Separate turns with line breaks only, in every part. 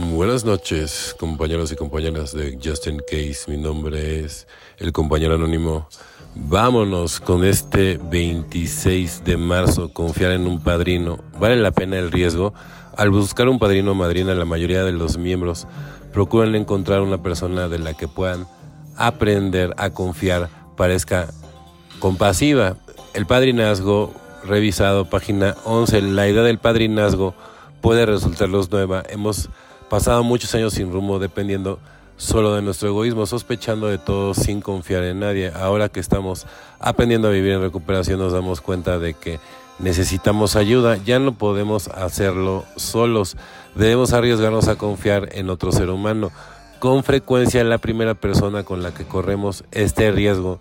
Buenas noches, compañeros y compañeras de Justin Case. Mi nombre es el compañero anónimo. Vámonos con este 26 de marzo, confiar en un padrino. ¿Vale la pena el riesgo? Al buscar un padrino o madrina, la mayoría de los miembros procuran encontrar una persona de la que puedan aprender a confiar, parezca compasiva. El padrinazgo, revisado, página 11, la idea del padrinazgo puede resultarlos nueva. Hemos pasado muchos años sin rumbo dependiendo solo de nuestro egoísmo, sospechando de todo sin confiar en nadie. Ahora que estamos aprendiendo a vivir en recuperación nos damos cuenta de que necesitamos ayuda, ya no podemos hacerlo solos, debemos arriesgarnos a confiar en otro ser humano. Con frecuencia la primera persona con la que corremos este riesgo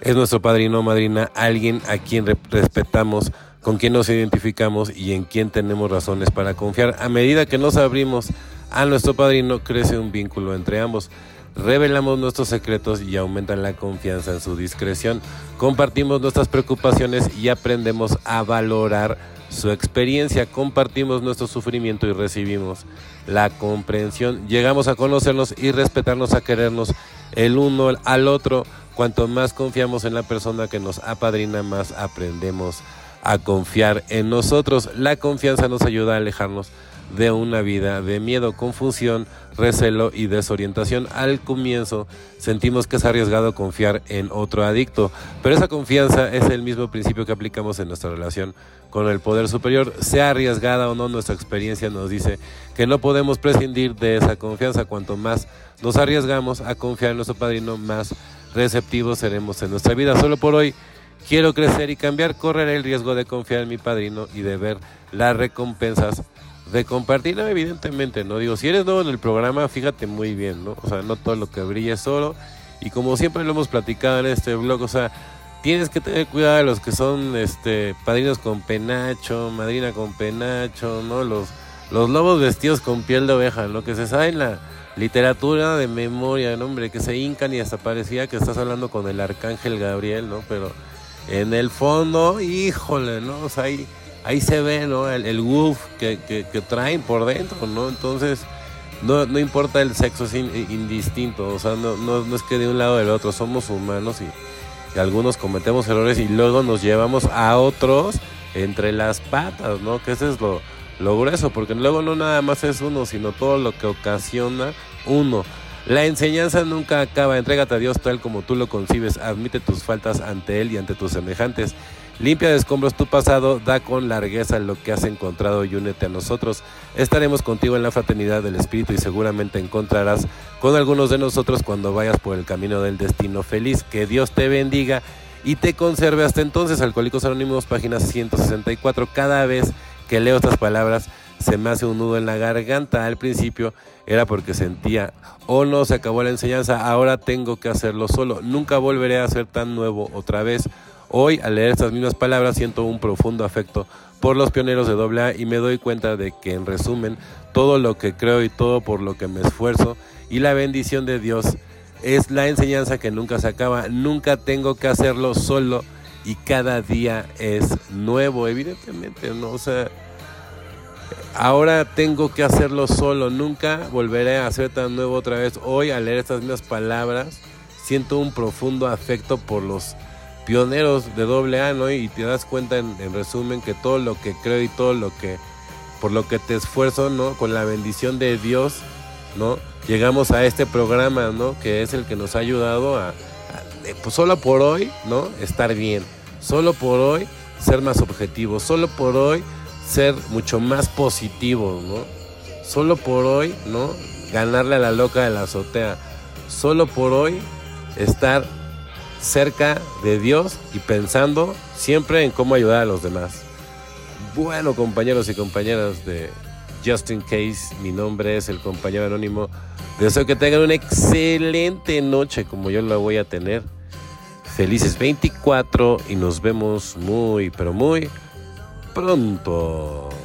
es nuestro padrino o madrina, alguien a quien respetamos, con quien nos identificamos y en quien tenemos razones para confiar. A medida que nos abrimos a nuestro padrino, crece un vínculo entre ambos. Revelamos nuestros secretos y aumentan la confianza en su discreción. Compartimos nuestras preocupaciones y aprendemos a valorar su experiencia. Compartimos nuestro sufrimiento y recibimos la comprensión. Llegamos a conocernos y respetarnos, a querernos el uno al otro. Cuanto más confiamos en la persona que nos apadrina, más aprendemos a confiar en nosotros. La confianza nos ayuda a alejarnos de una vida de miedo, confusión, recelo y desorientación. Al comienzo sentimos que es arriesgado confiar en otro adicto, pero esa confianza es el mismo principio que aplicamos en nuestra relación con el poder superior. Sea arriesgada o no, nuestra experiencia nos dice que no podemos prescindir de esa confianza. Cuanto más nos arriesgamos a confiar en nuestro padrino, más receptivos seremos en nuestra vida. Solo por hoy quiero crecer y cambiar, correré el riesgo de confiar en mi padrino y de ver las recompensas de compartir, evidentemente, ¿no? Digo, si eres nuevo en el programa, fíjate muy bien, ¿no? O sea, no todo lo que brilla es solo. Y como siempre lo hemos platicado en este blog, o sea, tienes que tener cuidado de los que son este padrinos con penacho, madrina con penacho, ¿no? Los, los lobos vestidos con piel de oveja, lo que se sabe en la literatura de memoria, ¿no? hombre, que se hincan y hasta parecía que estás hablando con el arcángel Gabriel, ¿no? Pero en el fondo, híjole, ¿no? O sea, hay ahí se ve, ¿no? El, el woof que, que, traen por dentro, ¿no? Entonces, no, no importa el sexo, es indistinto, o sea, no, no, es que de un lado o del otro, somos humanos y, algunos cometemos errores y luego nos llevamos a otros entre las patas, ¿no? Que ese es lo, lo grueso, porque luego no nada más es uno, sino todo lo que ocasiona uno. La enseñanza nunca acaba, entrégate a Dios tal como tú lo concibes, admite tus faltas ante Él y ante tus semejantes Limpia de escombros tu pasado, da con largueza lo que has encontrado y únete a nosotros. Estaremos contigo en la fraternidad del Espíritu y seguramente encontrarás con algunos de nosotros cuando vayas por el camino del destino feliz. Que Dios te bendiga y te conserve hasta entonces. Alcohólicos Anónimos, página 164. Cada vez que leo estas palabras se me hace un nudo en la garganta. Al principio era porque sentía, oh no, se acabó la enseñanza, ahora tengo que hacerlo solo. Nunca volveré a ser tan nuevo otra vez. Hoy, al leer estas mismas palabras, siento un profundo afecto por los pioneros de AA y me doy cuenta de que, en resumen, todo lo que creo y todo por lo que me esfuerzo y la bendición de Dios es la enseñanza que nunca se acaba. Nunca tengo que hacerlo solo y cada día es nuevo, evidentemente, ¿no? O sea, ahora tengo que hacerlo solo, nunca volveré a ser tan nuevo otra vez. Hoy, al leer estas mismas palabras, siento un profundo afecto por los pioneros de doble A, ¿no? Y te das cuenta en, resumen que todo lo que creo y todo lo que, por lo que te esfuerzo, ¿no? Con la bendición de Dios, ¿no? Llegamos a este programa, ¿no? Que es el que nos ha ayudado a, pues solo por hoy, ¿no? Estar bien. Solo por hoy ser más objetivos. Solo por hoy ser mucho más positivos, ¿no? Solo por hoy, ¿no? Ganarle a la loca de la azotea. Solo por hoy estar cerca de Dios y pensando siempre en cómo ayudar a los demás. Bueno, compañeros y compañeras de Justin Case, mi nombre es el compañero anónimo. Deseo que tengan una excelente noche como yo la voy a tener. Felices 24 y nos vemos muy, pero muy pronto.